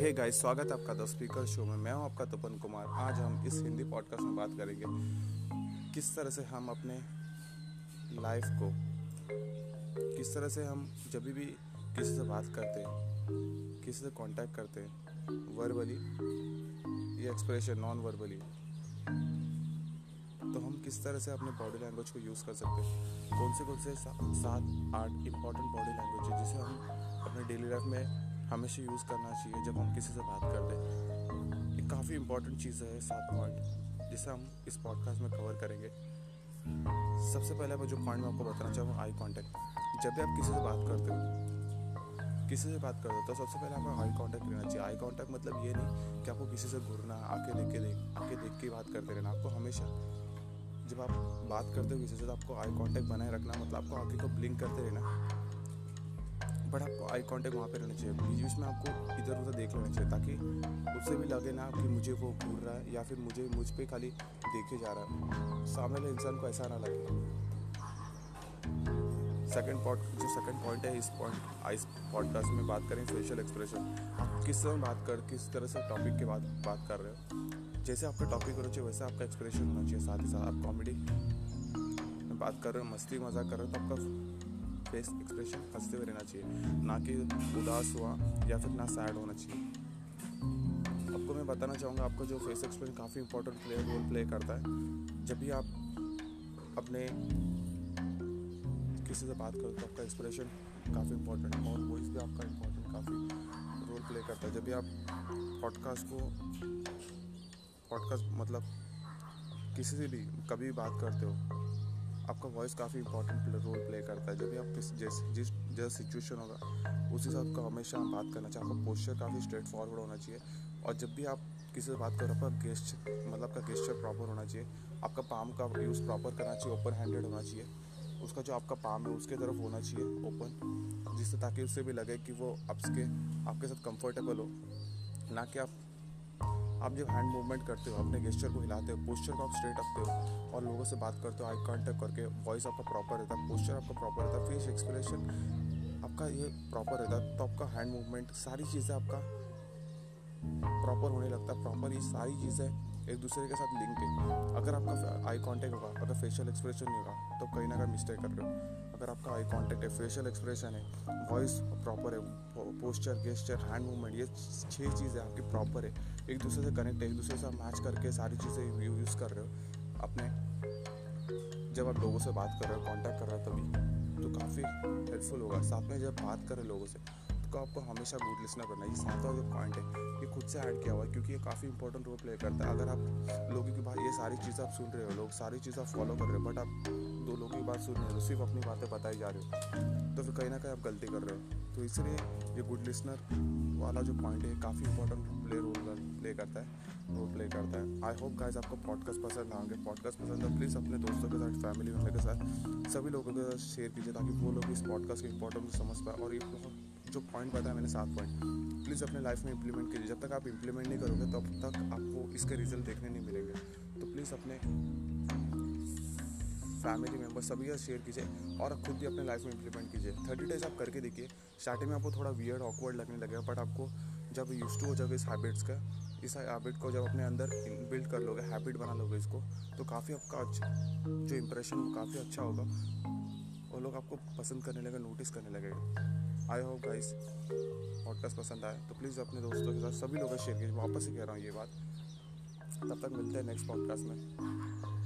Hey guys स्वागत है आपका द स्पीकर शो में। मैं हूँ आपका तपन कुमार। आज हम इस हिंदी पॉडकास्ट में बात करेंगे किस तरह से हम अपने लाइफ को, किस तरह से हम जब भी किसी से बात करते हैं, किसी से कांटेक्ट करते हैं वर्बली या एक्सप्रेशन नॉन वर्बली तो हम किस तरह से अपने बॉडी लैंग्वेज को यूज़ कर सकते हैं? कौन से कौन से सात, आठ इंपॉर्टेंट बॉडी लैंग्वेज है जिसे हम अपने डेली लाइफ में हमेशा यूज़ करना चाहिए जब हम किसी से बात करते ये काफ़ी इंपॉर्टेंट चीज़ है सात पॉइंट जिसे हम इस पॉडकास्ट में कवर करेंगे। सबसे पहले मैं जो पॉइंट मैं आपको बताना चाहूँगा आई कांटेक्ट जब भी आप किसी से बात करते हो, किसी से बात करते हो तो सबसे पहले आपको आई कांटेक्ट रहना चाहिए। आई कांटेक्ट मतलब ये नहीं कि आपको किसी से घूरना आके देख के देख आके देख के बात करते रहना। आपको हमेशा, जब आप बात करते हो किसी से तो आपको आई कांटेक्ट बनाए रखना मतलब आपको आगे को ब्लिंक करते रहना। बट आपको आई कांटेक्ट वहाँ पे रहना चाहिए। बीच में आपको इधर उधर देख लेना चाहिए ताकि उससे भी लगे ना कि मुझे वो घूर रहा है या फिर मुझे, मुझ पर खाली देखे जा रहा है। सामने वाले इंसान को ऐसा ना लगे। सेकंड पॉइंट जो सेकंड पॉइंट है, इस पॉइंट इस पॉडकास्ट में बात करें फेशियल एक्सप्रेशन किस तरह बात कर, किस तरह से टॉपिक के बाद बात कर रहे हो। जैसे आपका टॉपिक होना चाहिए, वैसे आपका एक्सप्रेशन होना चाहिए साथ ही साथ। आप कॉमेडी बात कर रहे हो, मस्ती मज़ाक कर रहे हो तो आपका फेस एक्सप्रेशन हँसते हुए रहना चाहिए। ना कि उदास हुआ या फिर ना सैड होना चाहिए। आपको मैं बताना चाहूँगा, आपका जो फेस एक्सप्रेशन काफ़ी इंपॉर्टेंट प्ले रोल प्ले करता है। जब भी आप अपने किसी से बात करो तो आपका एक्सप्रेशन काफ़ी इंपॉर्टेंट और वॉइस भी आपका इंपॉर्टेंट काफ़ी रोल प्ले करता है। जब भी आप पॉडकास्ट को पॉडकास्ट मतलब किसी से भी कभी भी बात करते हो आपका वॉइस काफ़ी इंपॉर्टेंट रोल प्ले करता है। जब भी आप किस जिस जिस जैसा सिचुएशन होगा, उस हिसाब का हमेशा हम बात करना चाहिए। आपका पोस्चर काफ़ी स्ट्रेट फॉरवर्ड होना चाहिए। और जब भी आप किसी से बात करो, आपका गेस्ट मतलब आपका गेस्टर प्रॉपर होना चाहिए। आपका पाम का यूज़ प्रॉपर करना चाहिए ओपन हैंडेड होना चाहिए। उसका जो आपका पाम है, उसके तरफ़ होना चाहिए ओपन जिससे ताकि उससे भी लगे कि वो आपके आपके साथ कंफर्टेबल हो। ना कि आप आप जब हैंड मूवमेंट करते हो, अपने गेस्चर को हिलाते हो पोस्चर को आप स्ट्रेट रखते हो और लोगों से बात करते हो आई कॉन्टेक्ट करके वॉइस आपका प्रॉपर रहता है पोस्चर आपका प्रॉपर रहता है फेस एक्सप्रेशन आपका ये प्रॉपर रहता है तो आपका हैंड मूवमेंट सारी चीज़ें आपका प्रॉपर होने लगता है प्रॉपर ये सारी चीज़ें एक दूसरे के साथ लिंक है अगर आपका आई कांटेक्ट होगा, अगर फेशियल एक्सप्रेशन नहीं होगा तो कहीं ना कहीं मिस्टेक कर रहे हो। अगर आपका आई कांटेक्ट है फेशियल एक्सप्रेशन है वॉइस प्रॉपर है पोस्चर गेस्चर हैंड मूवमेंट ये छः चीज़ें आपकी प्रॉपर है। एक दूसरे से कनेक्ट है एक दूसरे से मैच करके सारी चीज़ें यूज़ कर रहे हो। अपने जब आप लोगों से बात कर रहे हो कांटेक्ट कर रहे हो तभी तो काफ़ी हेल्पफुल होगा। साथ में जब बात करें लोगों से तो आपको हमेशा गुड लिसनर करना है। ये सातवां जो पॉइंट है, ये खुद से ऐड किया हुआ है, क्योंकि ये काफ़ी इंपॉर्टेंट रोल प्ले करता है। अगर आप लोगों की बात, ये सारी चीज़ें आप सुन रहे हो, लोग सारी चीज़ें आप फॉलो कर रहे हो बट आप दो लोगों की बात सुन रहे हो सिर्फ़ अपनी बातें बताई जा रहे हो तो फिर कहीं ना कहीं आप गलती कर रहे हो। तो इसलिए ये गुड लिसनर वाला जो पॉइंट है काफ़ी इंपॉर्टेंट प्ले रोल प्ले करता है रोल प्ले करता है। आई होप गाइज़ आपको पॉडकास्ट पसंद आएँगे। पॉडकास्ट पसंद है प्लीज़ अपने दोस्तों के साथ फैमिली मेंबर के साथ, सभी लोगों के साथ शेयर कीजिए, ताकि वो लोग इस पॉडकास्ट के इंपॉर्टेंस समझ पाए और ये जो पॉइंट बताया मैंने, सात पॉइंट प्लीज़ अपने लाइफ में इंप्लीमेंट कीजिए। जब तक आप इंप्लीमेंट नहीं करोगे, तब तक आपको इसके रिज़ल्ट देखने नहीं मिलेंगे। तो प्लीज़ अपने फैमिली मेंबर सभी का शेयर कीजिए और खुद भी अपने लाइफ में इंप्लीमेंट कीजिए। थर्टी डेज़ आप करके देखिए। स्टार्टिंग में आपको थोड़ा वियर्ड ऑकवर्ड लगने लगेगा बट आपको जब यूज़ टू हो जाओगे इस हैबिट्स का, इस हैबिट को जब अपने अंदर बिल्ड कर लोगे हैबिट बना लोगे इसको तो काफ़ी आपका अच्छा जो इम्प्रेशन काफ़ी अच्छा होगा। और लोग आपको पसंद करने लगे नोटिस करने लगे। आई होप गाइस पॉडकास्ट पसंद आए तो प्लीज़ अपने दोस्तों के साथ, सभी लोगों शेयर कीजिए, वापस ही कह रहा हूँ ये बात। तब तक मिलते हैं नेक्स्ट पॉडकास्ट में।